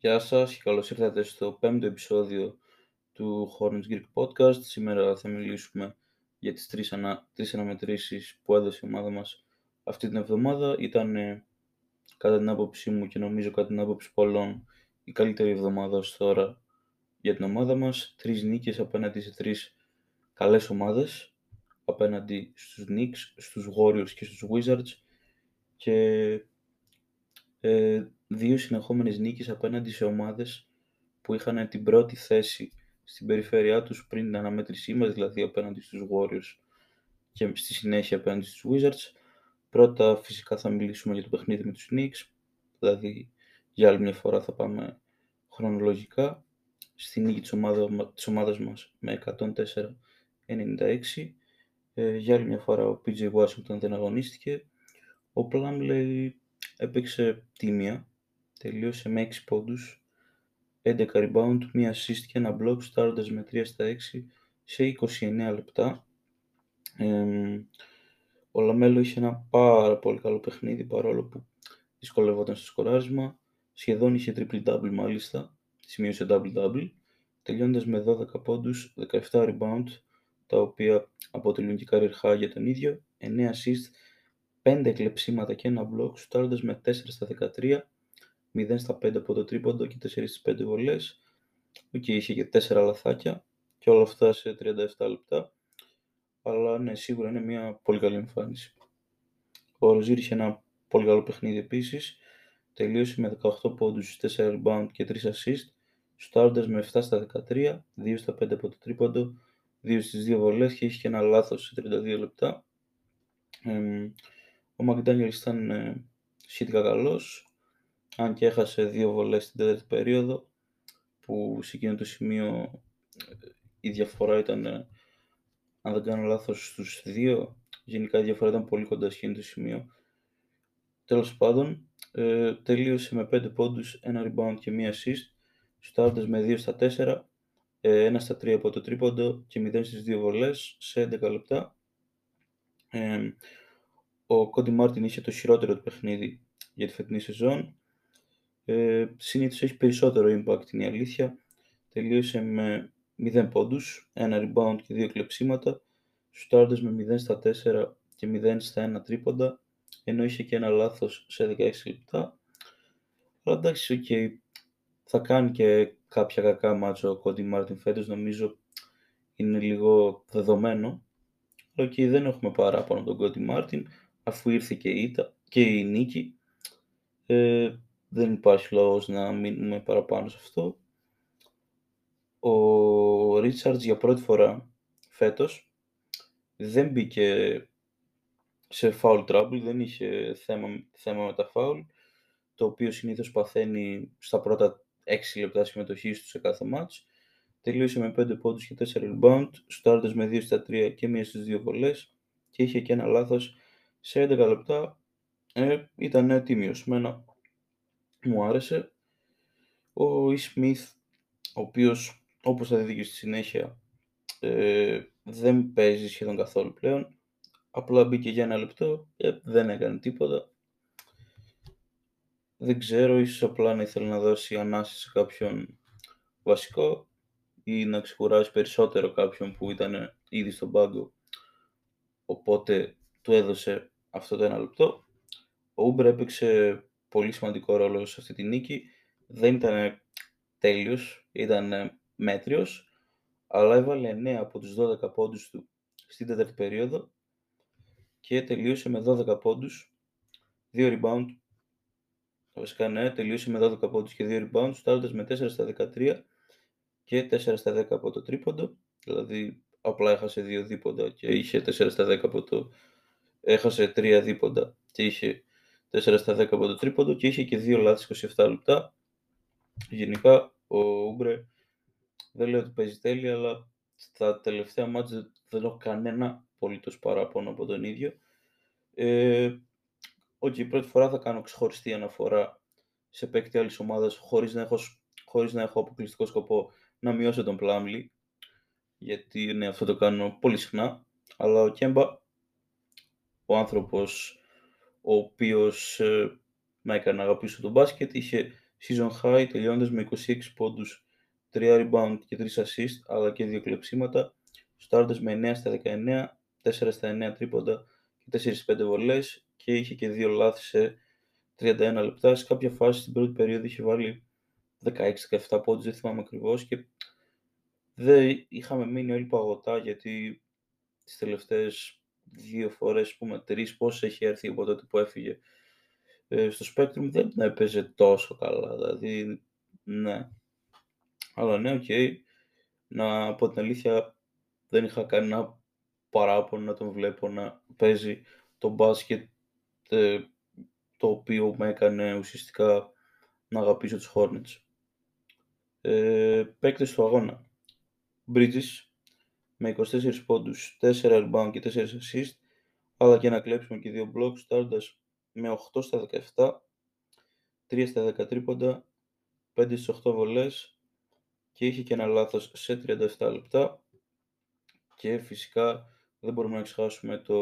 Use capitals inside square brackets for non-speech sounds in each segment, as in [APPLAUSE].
Γεια σας και καλώς ήρθατε στο πέμπτο επεισόδιο του Hornets Greek Podcast. Σήμερα θα μιλήσουμε για τις τρεις, ανα... τρεις αναμετρήσεις που έδωσε η ομάδα μας αυτή την εβδομάδα. Ήταν ε, κατά την άποψή μου και νομίζω κατά την άποψη πολλών η καλύτερη εβδομάδα ως τώρα για την ομάδα μας. Τρεις νίκες απέναντι σε τρεις καλές ομάδες απέναντι στους Knicks, στους Warriors και στους Wizards και ε, δύο συνεχόμενες νίκες απέναντι σε ομάδες που είχαν την πρώτη θέση στην περιφέρειά τους πριν την αναμέτρησή μας, δηλαδή απέναντι στους Warriors και στη συνέχεια απέναντι στους Wizards. Πρώτα φυσικά θα μιλήσουμε για το παιχνίδι με τους Knicks, δηλαδή για άλλη μια φορά θα πάμε χρονολογικά στη νίκη της, ομάδα, της ομάδας μας με 104-96. Ε, για άλλη μια φορά ο PJ Washington δεν αγωνίστηκε. Ο Plumlee έπαιξε τίμια, τελείωσε με 6 πόντους, 11 rebound, 1 assist και ένα block, στάροντας με 3 στα 6 σε 29 λεπτά. Ε, ο Λαμέλο είχε ένα πάρα πολύ καλό παιχνίδι παρόλο που δυσκολεύονταν στο σκοράρισμα. Σχεδόν είχε triple-double μάλιστα, σημείωσε double-double, τελειώντας με 12 πόντους, 17 rebound, τα οποία αποτελούν και career high για τον ίδιο, 9 assist, 5 κλεψίματα και ένα block, σουτάροντας με 4 στα 13, 0 στα 5 από το τρίποντο και 4 στις 5 βολές. Οκ, είχε και 4 λαθάκια και όλα αυτά σε 37 λεπτά. Αλλά ναι, σίγουρα είναι μια πολύ καλή εμφάνιση. Ο Ροζίρ είχε ένα πολύ καλό παιχνίδι επίσης. Τελείωσε με 18 πόντους, 4 rebound και 3 assist. Σουτάροντας με 7 στα 13, 2 στα 5 από το τρίποντο, 2 στις 2 βολές και είχε και ένα λάθος σε 32 λεπτά. Ο Μακδάνιελ ήταν ε, σχετικά καλός, αν και έχασε δύο βολές στην τέταρτη περίοδο, που σε εκείνο το σημείο ε, η διαφορά ήταν, ε, αν δεν κάνω λάθος, στους δύο. Γενικά η διαφορά ήταν πολύ κοντά σε εκείνο το σημείο. Τέλος πάντων, ε, τελείωσε με 5 πόντους, ένα rebound και μία assist, στάροντας με 2 στα 4, ε, 1 στα 3 από το τρίποντο και 0 στις 2 βολές σε 11 λεπτά. Ε, ο Κόντι Μάρτιν είχε το χειρότερο του παιχνίδι για τη φετινή σεζόν. Ε, συνήθως έχει περισσότερο impact, είναι η αλήθεια. Τελείωσε με 0 πόντους, 1 rebound και 2 κλεψίματα. Σουτάροντας με 0 στα 4 και 0 στα 1 τρίποντα, ενώ είχε και ένα λάθος σε 16 λεπτά. Αλλά εντάξει, okay. θα κάνει και κάποια κακά ματς ο Κόντι Μάρτιν φέτος, νομίζω είναι λίγο δεδομένο. Αλλά okay, δεν έχουμε παράπονο τον Κόντι Μάρτιν αφού ήρθε και η, ήττα, και η νίκη, ε, δεν υπάρχει λόγος να μείνουμε παραπάνω σε αυτό. Ο Ρίτσαρτς για πρώτη φορά φέτος δεν μπήκε σε foul trouble, δεν είχε θέμα, θέμα με τα foul, το οποίο συνήθως παθαίνει στα πρώτα 6 λεπτά συμμετοχής του σε κάθε match. Τελείωσε με 5 πόντους και 4 rebound, στάρτες με 2 στα 3 και 1 στις 2 βολές και είχε και ένα λάθος σε 11 λεπτά ε, ήταν τίμιος. Μένα μου άρεσε. Ο Ισμιθ, ο οποίος όπως θα δείτε και στη συνέχεια ε, δεν παίζει σχεδόν καθόλου πλέον. Απλά μπήκε για ένα λεπτό, ε, δεν έκανε τίποτα. Δεν ξέρω, ίσως απλά να ήθελε να δώσει ανάση σε κάποιον βασικό ή να ξεκουράσει περισσότερο κάποιον που ήταν ήδη στον πάγκο. Οπότε του έδωσε αυτό το ένα λεπτό. Ο Ούμπρ έπαιξε πολύ σημαντικό ρόλο σε αυτή τη νίκη. Δεν ήταν τέλειος, ήταν μέτριος, αλλά έβαλε 9 από τους 12 πόντους του στην τέταρτη περίοδο και τελείωσε με 12 πόντους, 2 rebound, βασικά ναι, τελείωσε με 12 πόντους και 2 rebound, στάροντας με 4 στα 13 και 4 στα 10 από το τρίποντο, δηλαδή απλά έχασε 2 δίποντα και είχε 4 στα 10 από το έχασε 3 δίποντα και είχε 4 στα 10 από το τρίποντο και είχε και 2 λάθη 27 λεπτά. Γενικά ο Ούμπρε δεν λέω ότι παίζει τέλεια, αλλά στα τελευταία μάτια δεν έχω κανένα απολύτως παράπονο από τον ίδιο. Ε, okay, πρώτη φορά θα κάνω ξεχωριστή αναφορά σε παίκτη άλλης ομάδας χωρίς να, έχω, χωρίς να έχω αποκλειστικό σκοπό να μειώσω τον Πλάμλι γιατί ναι, αυτό το κάνω πολύ συχνά αλλά ο Κέμπα ο άνθρωπος ο οποίος ε, με έκανε να αγαπήσω τον μπάσκετ, είχε season high τελειώνοντας με 26 πόντους, 3 rebound και 3 assist, αλλά και 2 κλεψίματα, στάροντας με 9 στα 19, 4 στα 9 τρίποντα και 4 στις 5 βολές και είχε και 2 λάθη σε 31 λεπτά. Σε κάποια φάση στην πρώτη περίοδο είχε βάλει 16-17 πόντους, δεν θυμάμαι ακριβώς και δεν είχαμε μείνει όλοι παγωτά γιατί τις τελευταίες δύο φορές, πούμε τρεις, που έχει έρθει από τότε που έφυγε ε, στο Spectrum δεν έπαιζε τόσο καλά, δηλαδή, ναι. Αλλά ναι, OK. Okay. Να πω την αλήθεια, δεν είχα κανένα παράπονο να τον βλέπω να παίζει το μπάσκετ ε, το οποίο με έκανε ουσιαστικά να αγαπήσω τους Hornets. Ε, παίκτες του αγώνα. Bridges με 24 πόντους, 4 rebound και 4 assist, αλλά και να κλέψουμε και 2 blocks, στάροντας με 8 στα 17, 3 στα 10 τρίποντα, 5 στις 8 βολές και είχε και ένα λάθος σε 37 λεπτά και φυσικά δεν μπορούμε να ξεχάσουμε το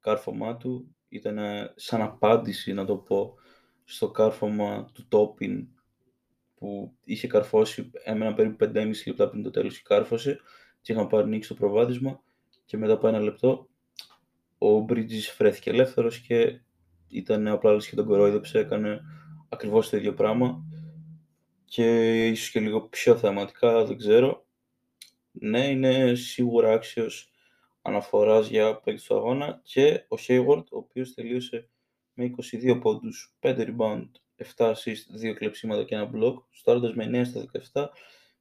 κάρφωμά του. Ήταν σαν απάντηση, να το πω, στο κάρφωμα του Τόπιν που είχε καρφώσει, έμενα περίπου 5,5 λεπτά πριν το τέλος και κάρφωσε και είχαν πάρει νίκη στο προβάδισμα και μετά από ένα λεπτό ο Bridges βρέθηκε ελεύθερος και ήταν απλά και τον κορόιδεψε, έκανε ακριβώς το ίδιο πράγμα. Και ίσως και λίγο πιο θεαματικά, δεν ξέρω. Ναι, είναι σίγουρα άξιος αναφοράς για παίκτη του αγώνα και ο Hayward, ο οποίος τελείωσε με 22 πόντους, 5 rebound, 7 assist, 2 κλεψίματα και ένα block, στάροντας με 9 στα 17,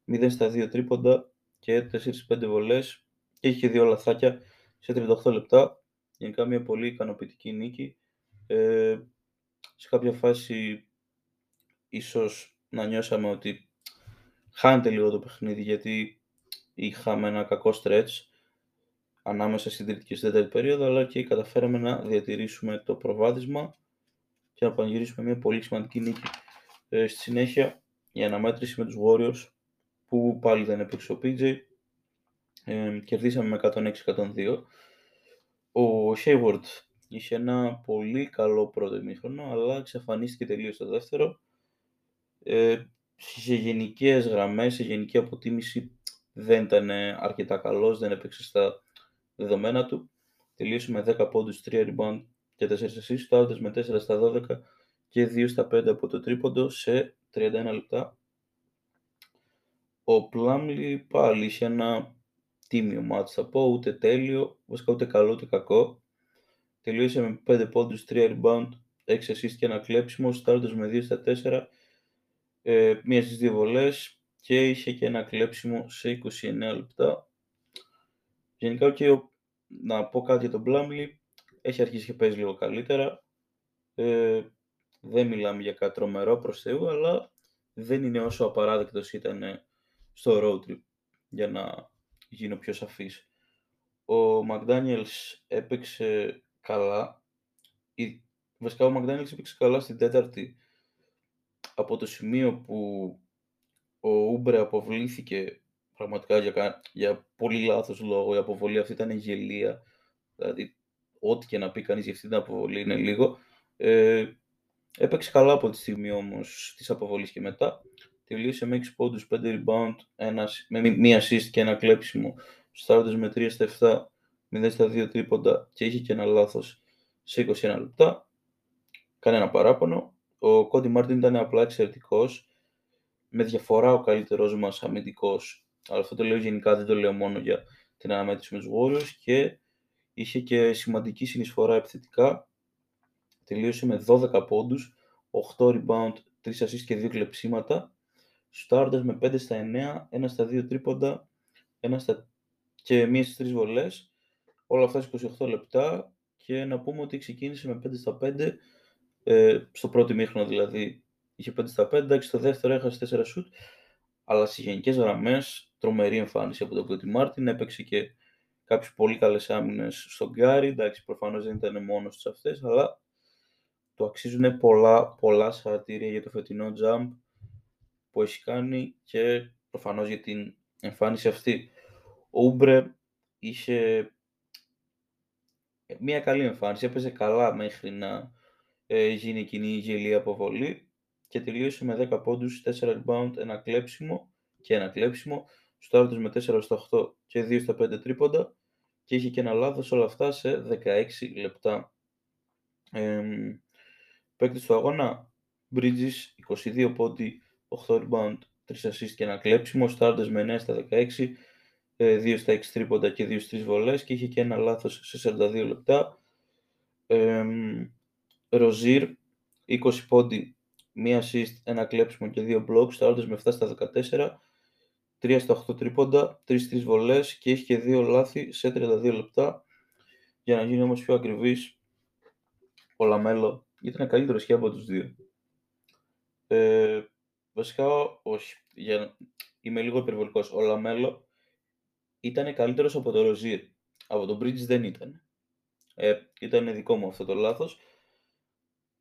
0 στα 2 τρίποντα και 4-5 βολές και είχε δύο λαθάκια σε 38 λεπτά. Γενικά μια πολύ ικανοποιητική νίκη ε, σε κάποια φάση ίσως να νιώσαμε ότι χάνεται λίγο το παιχνίδι γιατί είχαμε ένα κακό stretch ανάμεσα στην τρίτη και στην τέταρτη περίοδο αλλά και καταφέραμε να διατηρήσουμε το προβάδισμα και να πανηγυρίσουμε μια πολύ σημαντική νίκη. Ε, στη συνέχεια η αναμέτρηση με τους Warriors που πάλι δεν έπαιξε ο PJ ε, κερδίσαμε με 106-102 ο Hayward Είχε ένα πολύ καλό πρώτο ημίχρονο, αλλά εξαφανίστηκε τελείως στο δεύτερο. Ε, σε γενικές γραμμές, σε γενική αποτίμηση δεν ήταν αρκετά καλός, δεν έπαιξε στα δεδομένα του. Τελείωσε με 10 πόντους, 3 rebound και 4 assists, με 4 στα 12 και 2 στα 5 από το τρίποντο σε 31 λεπτά. Ο Πλάμλι πάλι είχε ένα τίμιο μάτι θα πω, ούτε τέλειο, βασικά ούτε καλό ούτε κακό. Τελείωσε με 5 πόντους, 3 rebound, 6 assist και ένα κλέψιμο, στάροντας με 2 στα 4, ε, μία στις δύο βολές και είχε και ένα κλέψιμο σε 29 λεπτά. Γενικά, okay, να πω κάτι για τον Blumley, έχει αρχίσει και παίζει λίγο καλύτερα. Ε, δεν μιλάμε για κάτι τρομερό προς Θεού, αλλά δεν είναι όσο απαράδεκτος ήταν στο road trip, για να γίνω πιο σαφής. Ο McDaniels έπαιξε καλά. Η... Βασικά ο McDaniels έπαιξε καλά στην τέταρτη από το σημείο που ο Ούμπρε αποβλήθηκε πραγματικά για, για πολύ λάθος λόγο. Η αποβολή αυτή ήταν γελία. Δηλαδή, ό,τι και να πει κανείς για αυτή την αποβολή είναι λίγο. Ε, έπαιξε καλά από τη στιγμή όμως της αποβολής και μετά. Τελείωσε με 6 πόντους, 5 rebound, ένας, με μία assist και ένα κλέψιμο. Στάρτες με 3 στα 7 0 στα 2 τρίποντα και είχε και ένα λάθος σε 21 λεπτά. Κανένα παράπονο. Ο Κόντι Μάρτιν ήταν απλά εξαιρετικός. Με διαφορά ο καλύτερος μας αμυντικός. Αλλά αυτό το λέω γενικά, δεν το λέω μόνο για την αναμέτρηση με τους Warriors. Και είχε και σημαντική συνεισφορά επιθετικά. Τελείωσε με 12 πόντους, 8 rebound, 3 assists και 2 κλεψίματα. Στάροντας με 5 στα 9, 1 στα 2 τρίποντα, 1 στα... και 1 στις 3 βολές. Όλα αυτά σε 28 λεπτά. Και να πούμε ότι ξεκίνησε με 5 στα 5 ε, στο πρώτο μήχρονο δηλαδή. Είχε 5 στα 5, εντάξει στο δεύτερο έχασε 4 σουτ αλλά σε γενικές γραμμές τρομερή εμφάνιση από τον Κώτη Μάρτιν. Έπαιξε και κάποιες πολύ καλές άμυνες στον Γκάρι. Εντάξει προφανώς δεν ήταν μόνος τους αυτές, αλλά το αξίζουν πολλά, πολλά συγχαρητήρια για το φετινό jump που έχει κάνει και προφανώς για την εμφάνιση αυτή. Ο Ούμπρε είχε μια καλή εμφάνιση, έπαιζε καλά μέχρι να ε, γίνει εκείνη η γελία αποβολή και τελείωσε με 10 πόντους, 4 rebound, ένα κλέψιμο και ένα κλέψιμο. Στάρτος με 4 στα 8 και 2 στα 5 τρίποντα και είχε και ένα λάθος όλα αυτά σε 16 λεπτά. Ε, παίκτης του αγώνα, Bridges, 22 πόντι, 8 rebound, 3 assist και ένα κλέψιμο. Στάρτος με 9 στα 16, 2 στα 6 τρίποντα και 2 στις βολές και είχε και ένα λάθος σε 42 λεπτά. Ε, Ροζίρ, 20 πόντι, 1 assist, ένα κλέψιμο και 2 blocks, Στάρτος με 7 στα 14, 3 στα 8 τρίποντα, 3-3 βολές και έχει και 2 λάθη σε 32 λεπτά. Για να γίνει όμως πιο ακριβής, ο Λαμέλο ήταν καλύτερος και από τους δύο. Ε, βασικά, όχι. Για... Είμαι λίγο υπερβολικός. Ο Λαμέλο ήταν καλύτερος από το Ροζίρ. Από τον Bridges δεν ήταν. Ε, ήταν δικό μου αυτό το λάθος.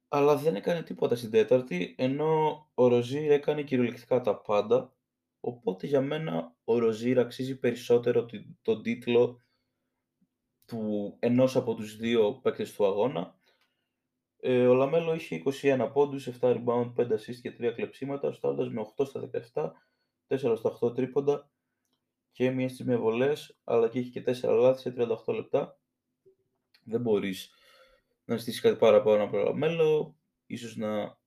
Αλλά δεν έκανε τίποτα στην τέταρτη, ενώ ο Ροζίρ έκανε κυριολεκτικά τα πάντα Οπότε για μένα ο Ροζίρ αξίζει περισσότερο τον τίτλο του ενός από τους δύο παίκτες του αγώνα. Ε, ο Λαμέλο είχε 21 πόντους, 7 rebound, 5 assist και 3 κλεψίματα, σουτάροντας με 8 στα 17, 4 στα 8 τρίποντα και μία στις μία βολές, αλλά και έχει και 4 λάθη σε 38 λεπτά. Δεν μπορείς να ζητήσεις κάτι παραπάνω από το Λαμέλο, ίσως να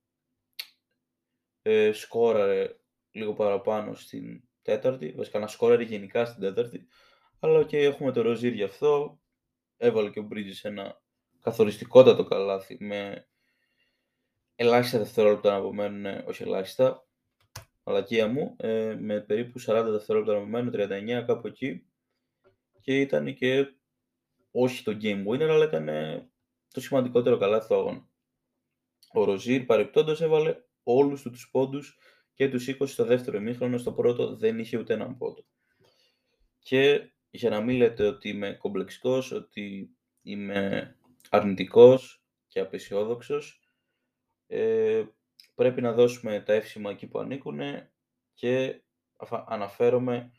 ε, σκόραρε λίγο παραπάνω στην τέταρτη, βασικά να σκόραρε γενικά στην τέταρτη, αλλά και έχουμε το Ροζίρ γι' αυτό, έβαλε και ο Bridges ένα καθοριστικότατο καλάθι με ελάχιστα δευτερόλεπτα να απομένουν, όχι ελάχιστα, μαλακία μου, ε, με περίπου 40 δευτερόλεπτα να απομένουν, 39 κάπου εκεί και ήταν και όχι το game winner, αλλά ήταν το σημαντικότερο καλάθι του αγώνα. Ο Ροζίρ παρεπτόντως έβαλε όλους τους πόντους και τους 20 στο δεύτερο ημίχρονο, στο πρώτο δεν είχε ούτε έναν πόντο. Και για να μην λέτε ότι είμαι κομπλεξικός, ότι είμαι αρνητικός και απεσιόδοξος, ε, πρέπει να δώσουμε τα εύσημα εκεί που ανήκουν και αναφέρομαι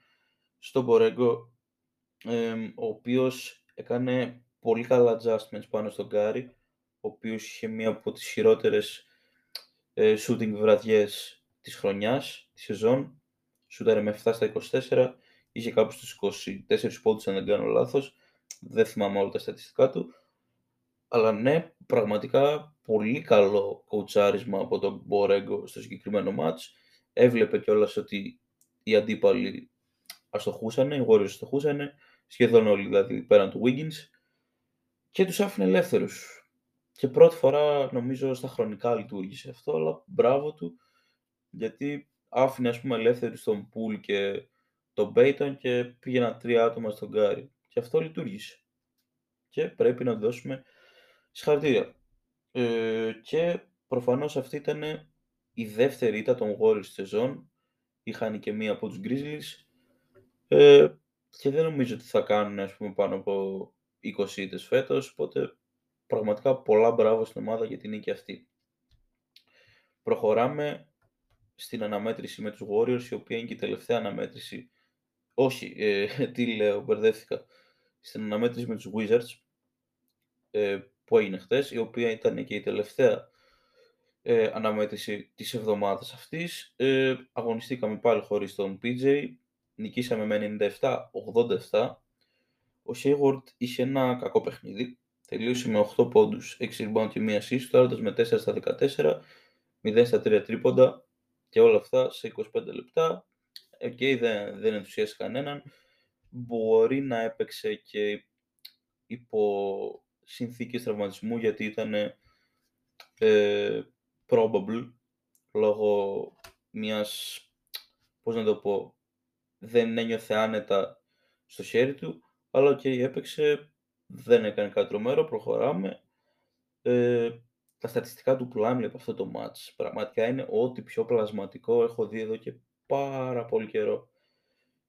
στον Μπορέγκο, ε, ο οποίος έκανε πολύ καλά adjustments πάνω στον Γκάρι, ο οποίος είχε μία από τις χειρότερες ε, shooting βραδιές της χρονιάς, της σεζόν, σούταρε με 7 στα 24, είχε κάπου στους 24 πόντους αν δεν κάνω λάθος, δεν θυμάμαι όλα τα στατιστικά του, αλλά ναι, πραγματικά πολύ καλό κοουτσάρισμα από τον Μπορέγκο στο συγκεκριμένο μάτς. Έβλεπε κιόλας ότι οι αντίπαλοι αστοχούσαν, οι Warriors αστοχούσαν, σχεδόν όλοι δηλαδή πέραν του Wiggins και τους άφηνε ελεύθερους. Και πρώτη φορά νομίζω στα χρονικά λειτουργήσε αυτό, αλλά μπράβο του γιατί άφηνε ας πούμε ελεύθερη στον Πουλ και τον Μπέιτον και πήγαιναν τρία άτομα στον Γκάρι. Και αυτό λειτουργήσε. Και πρέπει να δώσουμε συγχαρητήρια. Ε, και προφανώς αυτή ήταν η δεύτερη ήττα των Warriors στη σεζόν. Είχαν και μία από τους Grizzlies. Ε, και δεν νομίζω ότι θα κάνουν ας πούμε, πάνω από 20 ήττες φέτος, οπότε πραγματικά πολλά μπράβο στην ομάδα για την νίκη αυτή. Προχωράμε στην αναμέτρηση με τους Warriors, η οποία είναι και η τελευταία αναμέτρηση. Όχι, ε, [LAUGHS] τι λέω, μπερδεύτηκα. Στην αναμέτρηση με τους Wizards, ε, που έγινε χτες, η οποία ήταν και η τελευταία ε, αναμέτρηση της εβδομάδας αυτής. Ε, αγωνιστήκαμε πάλι χωρίς τον PJ, νικήσαμε με 97-87. Ο Hayward είχε ένα κακό παιχνίδι, τελείωσε με 8 πόντους, 6 rebound και 1 assist, τώρα με 4 στα 14, 0 στα 3 τρίποντα, και όλα αυτά σε 25 λεπτά. Okay, δεν, δεν ενθουσίασε κανέναν. Μπορεί να έπαιξε και υπό συνθήκες τραυματισμού γιατί ήταν ε, probable λόγω μιας, πώς να το πω, δεν ένιωθε άνετα στο χέρι του, αλλά και okay, έπαιξε, δεν έκανε κάτι τρομερό, προχωράμε. Ε, τα στατιστικά του Πλάμι από αυτό το match πραγματικά είναι ό,τι πιο πλασματικό έχω δει εδώ και πάρα πολύ καιρό.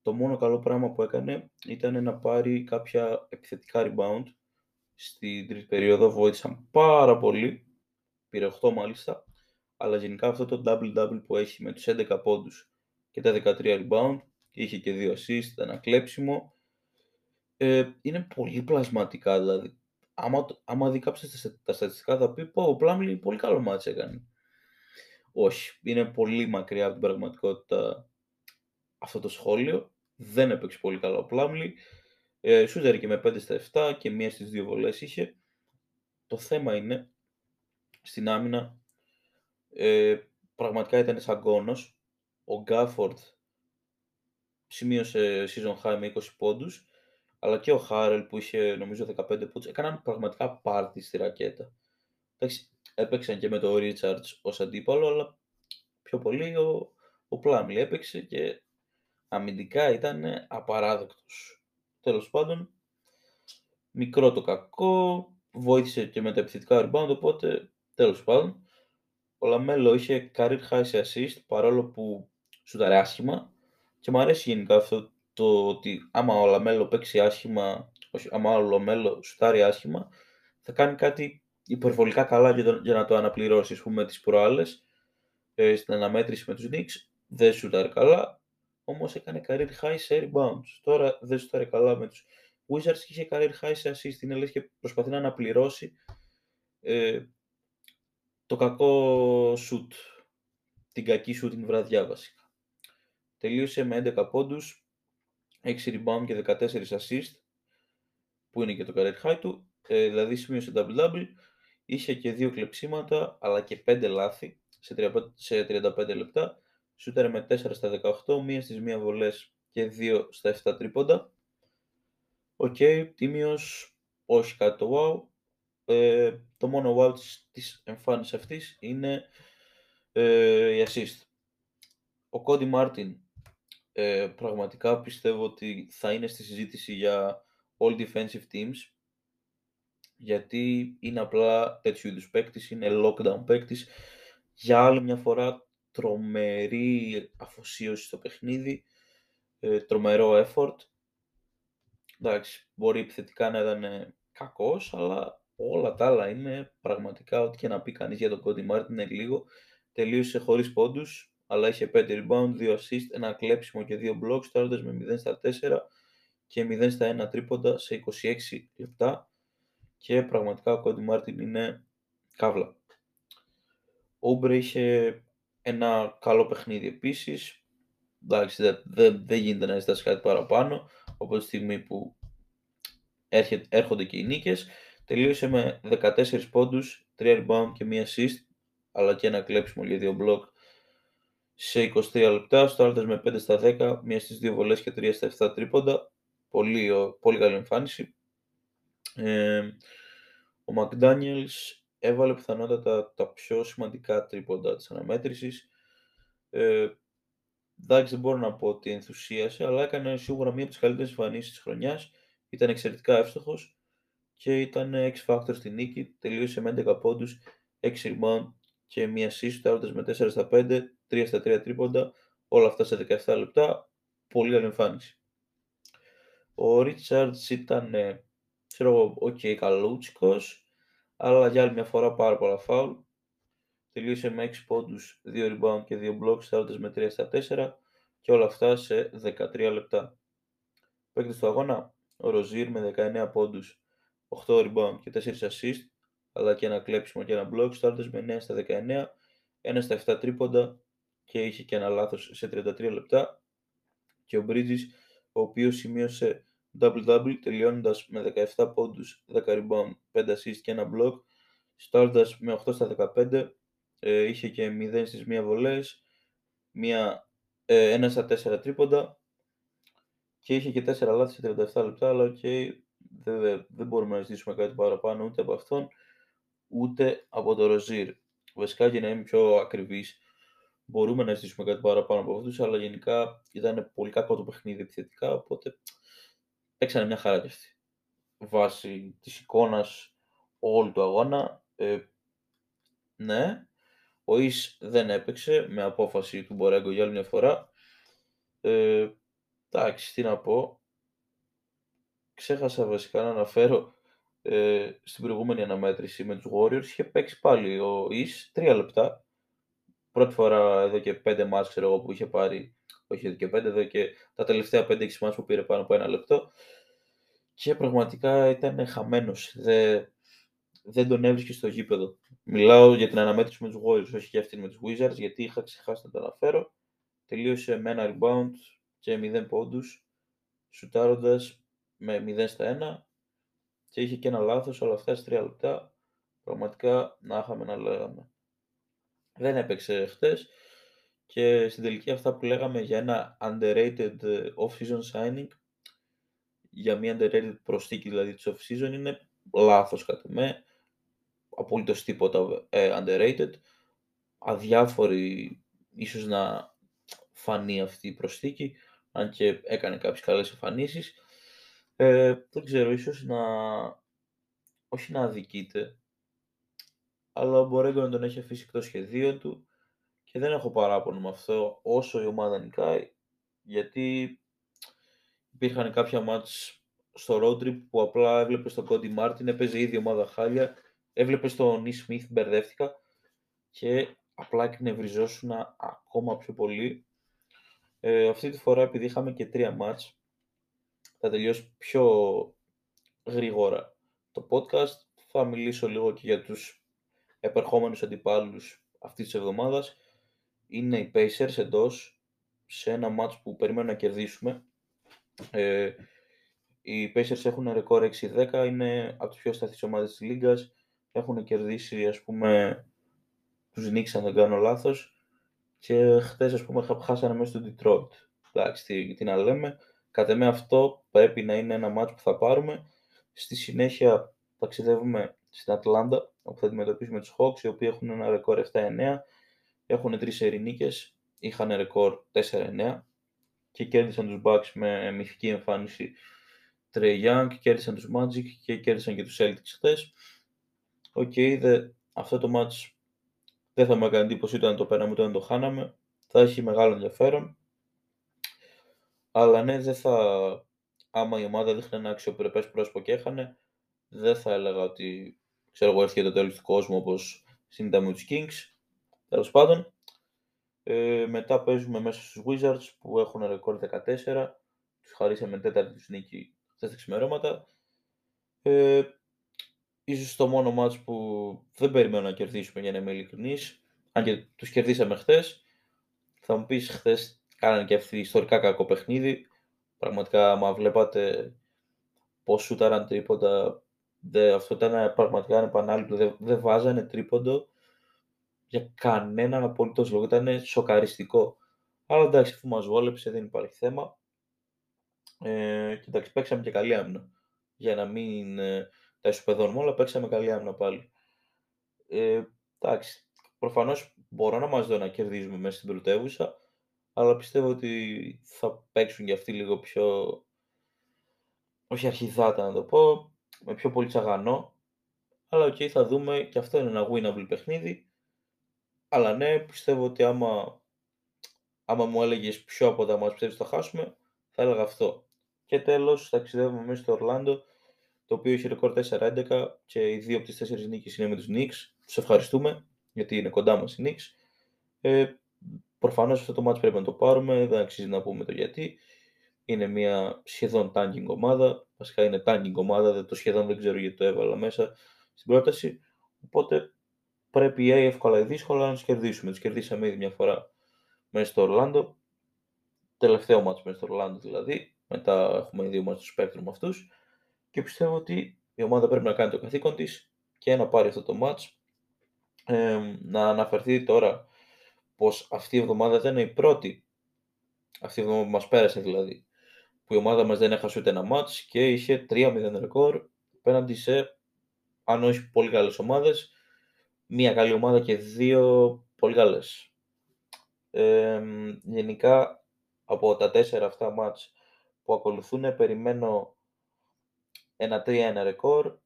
Το μόνο καλό πράγμα που έκανε ήταν να πάρει κάποια επιθετικά rebound στην τρίτη περίοδο, βοήθησαν πάρα πολύ, πήρε 8 μάλιστα, αλλά γενικά αυτό το double-double που έχει με τους 11 πόντους και τα 13 rebound, είχε και 2 assist, ένα κλέψιμο, ε, είναι πολύ πλασματικά δηλαδή άμα, άμα δει κάποιος τα στατιστικά θα πει πω ο Πλάμλι πολύ καλό μάτς έκανε. όχι, είναι πολύ μακριά από την πραγματικότητα αυτό το σχόλιο. Δεν έπαιξε πολύ καλά ο Πλάμλι. Ε, σούζερε και με 5 στα 7 και μία στις δύο βολές είχε. Το θέμα είναι, στην άμυνα, ε, πραγματικά ήταν σαν κόνος. Ο Γκάφορντ σημείωσε season high με 20 πόντους, αλλά και ο Χάρελ που είχε νομίζω 15 πόντους, έκαναν πραγματικά πάρτι στη ρακέτα. Εντάξει, έπαιξαν και με το Richards ως αντίπαλο, αλλά πιο πολύ ο, ο Πλάμλι έπαιξε και αμυντικά ήταν απαράδεκτος. Τέλος πάντων, μικρό το κακό, βοήθησε και με τα επιθετικά rebound, οπότε τέλος πάντων. Ο Λαμέλο είχε career high σε assist, παρόλο που σούταρε άσχημα και μου αρέσει γενικά αυτό το ότι άμα ο Λαμέλο παίξει άσχημα, όχι, άμα ο Λαμέλο σουτάρει άσχημα, θα κάνει κάτι υπερβολικά καλά για, για να το αναπληρώσει. Ας πούμε, τις προάλλες, ε, στην αναμέτρηση με τους Knicks, δεν σουτάρει καλά, όμως έκανε career high σε rebounds. Τώρα δεν σουτάρει καλά με τους Wizards και είχε career high σε assist. Είναι λες και προσπαθεί να αναπληρώσει ε, το κακό shoot, την κακή shooting βραδιά βασικά. Τελείωσε με 11 πόντους, 6 rebound και 14 assist, που είναι και το career high του, ε, δηλαδή σημείωσε double-double, είχε και δύο κλεψίματα, αλλά και 5 λάθη σε 35 λεπτά, σούταρε με 4 στα 18, μία στις μία βολές και 2 στα 7 τρίποντα. OK, okay, τίμιος, όχι κάτι το wow. Ε, το μόνο wow της, της εμφάνισης αυτής είναι ε, οι assist. Ο Κόντι Μάρτιν ε, πραγματικά πιστεύω ότι θα είναι στη συζήτηση για all defensive teams γιατί είναι απλά τέτοιου είδους παίκτης, είναι lockdown παίκτης. Για άλλη μια φορά τρομερή αφοσίωση στο παιχνίδι, ε, τρομερό effort. Εντάξει, μπορεί επιθετικά να ήταν κακός, αλλά όλα τα άλλα είναι πραγματικά ό,τι και να πει κανείς για τον Cody Martin είναι λίγο. Τελείωσε χωρίς πόντους, αλλά είχε 5 rebound, 2 assist, ένα κλέψιμο και 2 blocks, τώρα με 0 στα 4 και 0 στα 1 τρίποντα σε 26 λεπτά και πραγματικά ο Cody Martin είναι καύλα. Ο Ούμπρε είχε ένα καλό παιχνίδι επίσης. Εντάξει, δεν δε, δε γίνεται να ζητάς κάτι παραπάνω από τη στιγμή που έρχε, έρχονται και οι νίκες. Τελείωσε με 14 πόντους, 3 rebound και 1 assist, αλλά και ένα κλέψιμο για 2 block σε 23 λεπτά. Στο άλλο με 5 στα 10, μία στις 2 βολές και 3 στα 7 τρίποντα. Πολύ, πολύ καλή εμφάνιση. Ε, ο McDaniels έβαλε πιθανότατα τα πιο σημαντικά τρίποντα της αναμέτρησης. Ε, εντάξει, δεν μπορώ να πω ότι ενθουσίασε, αλλά έκανε σίγουρα μία από τις καλύτερες εμφανίσεις της χρονιάς. Ήταν εξαιρετικά εύστοχος και ήταν X-Factor στη νίκη. Τελείωσε με 11 πόντους, 6 rebound και μία assist, με 4 στα 5, 3 στα 3 τρίποντα, όλα αυτά σε 17 λεπτά. Πολύ καλή εμφάνιση. Ο Richards ήταν, ξέρω εγώ, ok, καλούτσικος, αλλά για άλλη μια φορά πάρα πολλά φάουλ. Τελείωσε με 6 πόντους, 2 rebound και 2 blocks, στάρτες με 3 στα 4 και όλα αυτά σε 13 λεπτά. Παίκτης του αγώνα, ο Ροζίρ με 19 πόντους, 8 rebound και 4 assist, αλλά και ένα κλέψιμο και ένα block, στάρτες με 9 στα 19, 1 στα 7 τρίποντα και είχε και ένα λάθος σε 33 λεπτά. Και ο Bridges, ο οποίος σημείωσε double-double τελειώνοντας με 17 πόντους, 10 rebound, 5 assist και ένα block. Στάροντας με 8 στα 15, ε, είχε και 0 στις 1 βολές, μία, ε, 1 στα 4 τρίποντα και είχε και 4 λάθη σε 37 λεπτά, αλλά OK, okay, δεν, δεν μπορούμε να ζητήσουμε κάτι παραπάνω ούτε από αυτόν, ούτε από το Ροζίρ. Βασικά για να είμαι πιο ακριβής, μπορούμε να ζητήσουμε κάτι παραπάνω από αυτούς, αλλά γενικά ήταν πολύ κακό το παιχνίδι επιθετικά, οπότε παίξανε μια χαρά κι αυτοί. Βάσει της εικόνας όλου του αγώνα, ε, ναι, ο Ish δεν έπαιξε με απόφαση του Μπορέγκο για άλλη μια φορά. Ε, εντάξει, τι να πω. Ξέχασα βασικά να αναφέρω ε, στην προηγούμενη αναμέτρηση με τους Warriors είχε παίξει πάλι ο Ις τρία λεπτά. Πρώτη φορά εδώ και πέντε μάτς ξέρω εγώ που είχε πάρει όχι εδώ και πέντε, εδώ και τα τελευταία 5-6 μάτς που πήρε πάνω από ένα λεπτό και πραγματικά ήταν χαμένος. Δεν, δεν τον έβρισκε στο γήπεδο. Μιλάω για την αναμέτρηση με τους Warriors, όχι για αυτήν με τους Wizards, γιατί είχα ξεχάσει να το αναφέρω. Τελείωσε με ένα rebound και 0 πόντους, σουτάροντας με 0 στα 1 και είχε και ένα λάθος, αλλά αυτά σε 3 λεπτά πραγματικά να είχαμε να λέγαμε. Δεν έπαιξε χτες και στην τελική αυτά που λέγαμε για ένα underrated off-season signing, για μια underrated προσθήκη δηλαδή της off-season είναι λάθος κατά με, απολύτως τίποτα ε, underrated, αδιάφορη ίσως να φανεί αυτή η προσθήκη, αν και έκανε κάποιες καλές εμφανίσεις. Ε, δεν ξέρω, ίσως να, όχι να αδικείται, αλλά ο Μπορέγκο να τον έχει αφήσει εκτός σχεδίων του και δεν έχω παράπονο με αυτό όσο η ομάδα νικάει, γιατί υπήρχαν κάποια μάτς στο road trip που απλά έβλεπες τον Κόντι Μάρτιν, έπαιζε ήδη ομάδα χάλια, έβλεπες τον Νι Σμιθ, μπερδεύτηκα και απλά εκνευριζόσουν ακόμα πιο πολύ. Ε, αυτή τη φορά επειδή είχαμε και τρία μάτς, θα τελειώσει πιο γρήγορα το podcast. Θα μιλήσω λίγο και για τους επερχόμενους αντιπάλους αυτής της εβδομάδας. Είναι οι Pacers εντός σε ένα μάτς που περιμένουμε να κερδίσουμε. Ε, οι Pacers έχουν ρεκόρ 6-10, είναι από τις πιο ασταθείς ομάδες της Λίγκας. Έχουν κερδίσει, ας πούμε, τους Knicks, αν δεν κάνω λάθος. Και χθες, ας πούμε, χάσανε μέσα στο Detroit. Εντάξει, τι, τι να λέμε. Κατ' εμέ αυτό πρέπει να είναι ένα ματς που θα πάρουμε. Στη συνέχεια ταξιδεύουμε στην Ατλάντα, όπου θα αντιμετωπίσουμε τους Hawks, οι οποίοι έχουν ένα ρεκόρ 7-9. Έχουν τρεις σερί νίκες, είχαν ρεκόρ 4-9 και κέρδισαν τους Bucks με μυθική εμφάνιση Trae Young, κέρδισαν τους Magic και κέρδισαν και τους Celtics χθες. OK, okay, αυτό το ματς δεν θα μου έκανε εντύπωση ούτε αν το παίρναμε ούτε αν το χάναμε. Θα έχει μεγάλο ενδιαφέρον. Αλλά ναι, δεν θα... Άμα η ομάδα δείχνει ένα αξιοπρεπές πρόσωπο και έχανε, δεν θα έλεγα ότι ξέρω εγώ έρχεται το τέλος του κόσμου όπως συνήθως με τους Kings. Τέλος πάντων, ε, μετά παίζουμε μέσα στους Wizards που έχουν ρεκόρ 14. Τους χαρίσαμε τέταρτη τους νίκη χθες τα ξημερώματα. Ε, ίσως το μόνο μάτς που δεν περιμένω να κερδίσουμε για να είμαι ειλικρινής, αν και τους κερδίσαμε χθες. Θα μου πεις χθες κάνανε και αυτή ιστορικά κακό παιχνίδι. Πραγματικά, άμα βλέπατε πώς σούταραν τρίποντα, δε, αυτό ήταν πραγματικά ένα επανάληπτο. Δεν δε βάζανε τρίποντο για κανέναν απολύτω λόγο. Ήταν σοκαριστικό. Αλλά εντάξει, αφού μας βόλεψε, δεν υπάρχει θέμα. Ε, και εντάξει, παίξαμε και καλή άμυνα. Για να μην ε, τα ισοπεδώνουμε όλα, παίξαμε καλή άμυνα πάλι. Ε, εντάξει, προφανώς μπορώ να μας δω να κερδίζουμε μέσα στην πρωτεύουσα, αλλά πιστεύω ότι θα παίξουν και αυτοί λίγο πιο. Όχι αρχιδάτα να το πω, με πιο πολύ τσαγανό. Αλλά OK, okay, θα δούμε και αυτό είναι ένα winnable παιχνίδι. Αλλά ναι, πιστεύω ότι άμα, άμα μου έλεγες ποιο από τα ματς πιστεύεις θα χάσουμε, θα έλεγα αυτό. Και τέλος, ταξιδεύουμε μέσα στο Ορλάντο, το οποίο έχει ρεκόρ 4-11 και οι δύο από τις τέσσερις νίκες είναι με τους Knicks. Τους ευχαριστούμε, γιατί είναι κοντά μας οι Knicks. Ε, προφανώς αυτό το ματς πρέπει να το πάρουμε, δεν αξίζει να πούμε το γιατί. Είναι μια σχεδόν tanking ομάδα, βασικά είναι tanking ομάδα, το σχεδόν δεν ξέρω γιατί το έβαλα μέσα στην πρόταση. Οπότε πρέπει ή εύκολα ή δύσκολα να του κερδίσουμε. Του κερδίσαμε ήδη μια φορά μέσα στο Ορλάντο. Τελευταίο μάτσο μέσα στο Ορλάντο δηλαδή. Μετά έχουμε δύο μάτσο στο Spectrum αυτούς. Και πιστεύω ότι η ομάδα πρέπει να κάνει το καθήκον της και να πάρει αυτό το μάτσο. Ε, να αναφερθεί τώρα πως αυτή η εβδομάδα δεν είναι η πρώτη αυτή η εβδομάδα που μας πέρασε δηλαδή που η ομάδα μας δεν έχασε ούτε ένα μάτς και είχε 3-0 ρεκόρ απέναντι σε αν όχι πολύ καλές ομάδες μία καλή ομάδα και δύο πολύ καλές. Ε, γενικά από τα τέσσερα αυτά μάτς που ακολουθούν περιμένω ένα 3-1 ρεκόρ.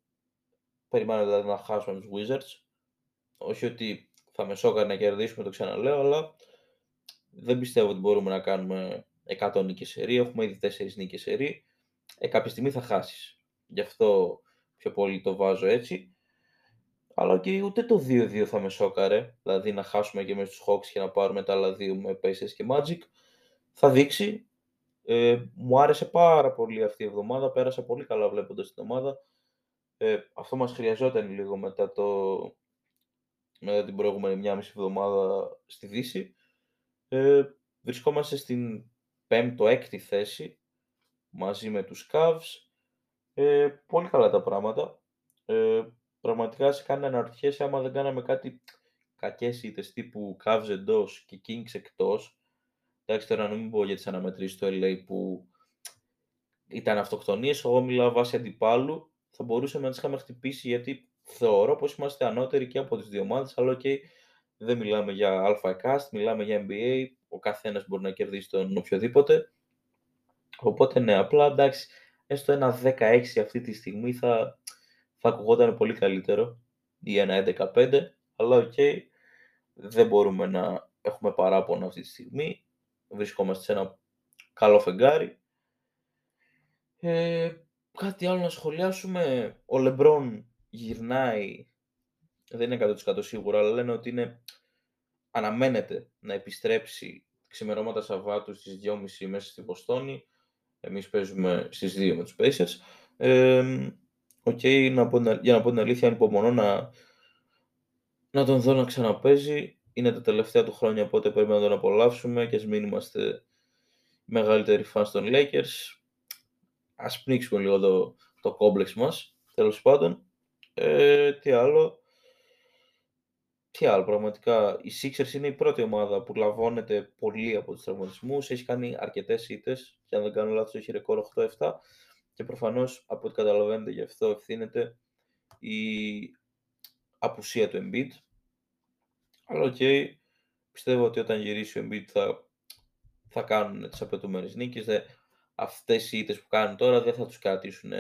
Περιμένω δηλαδή να χάσουμε τους Wizards. Όχι ότι θα με σώκα να κερδίσουμε, το ξαναλέω, αλλά δεν πιστεύω ότι μπορούμε να κάνουμε 100 νίκες σερί. Έχουμε ήδη 4 νίκες σερί. Ε, κάποια στιγμή θα χάσεις. Γι' αυτό πιο πολύ το βάζω έτσι. Αλλά και ούτε το 2-2 θα με σόκαρε. Δηλαδή να χάσουμε και με στους Hawks και να πάρουμε τα άλλα δύο με Pacers και Magic. Θα δείξει. Ε, μου άρεσε πάρα πολύ αυτή η εβδομάδα. Πέρασα πολύ καλά βλέποντας την ομάδα. Ε, αυτό μας χρειαζόταν λίγο μετά, το, μετά την προηγούμενη μια μισή εβδομάδα στη Δύση. Ε, βρισκόμαστε στην πέμπτο-έκτη θέση μαζί με τους Cavs. Ε, πολύ καλά τα πράγματα. Ε, πραγματικά σε κάνει να αναρωτιέσαι άμα δεν κάναμε κάτι κακές ήττες τύπου Cavs εντός και Kings εκτός. Εντάξει τώρα να μην πω για τις αναμετρήσεις του LA που ήταν αυτοκτονίες, εγώ μιλάω βάσει αντιπάλου, θα μπορούσαμε να τις είχαμε χτυπήσει γιατί θεωρώ πως είμαστε ανώτεροι και από τις δύο ομάδες, αλλά και δεν μιλάμε για Alpha Cast, μιλάμε για NBA, ο καθένας μπορεί να κερδίσει τον οποιοδήποτε. Οπότε ναι, απλά εντάξει, έστω ένα 16 αυτή τη στιγμή θα, θα ακουγόταν πολύ καλύτερο ή ένα 11-5, αλλά OK, okay, δεν μπορούμε να έχουμε παράπονο αυτή τη στιγμή. Βρισκόμαστε σε ένα καλό φεγγάρι. Ε, κάτι άλλο να σχολιάσουμε. Ο Λεμπρόν γυρνάει, δεν είναι 100% σίγουρα, αλλά λένε ότι είναι, αναμένεται να επιστρέψει ξημερώματα Σαββάτου στις 2.30 μέσα στη Βοστόνη. Εμείς παίζουμε στις 2 με τους Pacers. Ε, okay, να πω, για να πω την αλήθεια, ανυπομονώ να, να τον δω να ξαναπέζει. Είναι τα τελευταία του χρόνια, οπότε πρέπει να τον απολαύσουμε και ας μην είμαστε μεγαλύτεροι φans των Lakers. Ας πνίξουμε λίγο το, το κόμπλεξ μας, τέλος πάντων. Ε, τι άλλο. Τι άλλο, πραγματικά. Οι Sixers είναι η πρώτη ομάδα που λαβώνεται πολύ από τους τραυματισμούς. Έχει κάνει αρκετές ήττες και αν δεν κάνω λάθος έχει ρεκόρ 8-7 και προφανώς από ό,τι καταλαβαίνετε γι' αυτό ευθύνεται η απουσία του Embiid. Αλλά OK, okay, πιστεύω ότι όταν γυρίσει ο Embiid θα, θα κάνουν τις απαιτούμενες νίκες. Δε, αυτές οι ήττες που κάνουν τώρα δεν θα τους κρατήσουν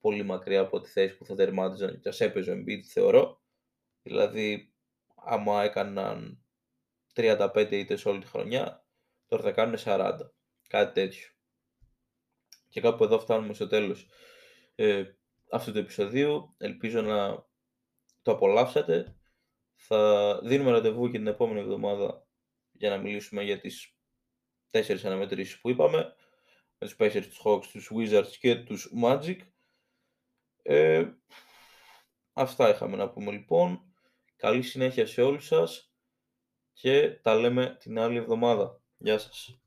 πολύ μακριά από τη θέση που θα τερμάτιζαν και ας έπαιζε ο Embiid, θεωρώ. Δηλαδή, άμα έκαναν 35 ήττες όλη τη χρονιά, τώρα θα κάνουν 40. Κάτι τέτοιο. Και κάπου εδώ φτάνουμε στο τέλος ε, αυτού του επεισοδίου. Ελπίζω να το απολαύσατε. Θα δίνουμε ραντεβού και την επόμενη εβδομάδα για να μιλήσουμε για τις τέσσερις αναμετρήσεις που είπαμε. Με τους Pacers, τους Hawks, τους Wizards και τους Magic. Ε, αυτά είχαμε να πούμε λοιπόν. Καλή συνέχεια σε όλους σας και τα λέμε την άλλη εβδομάδα. Γεια σας.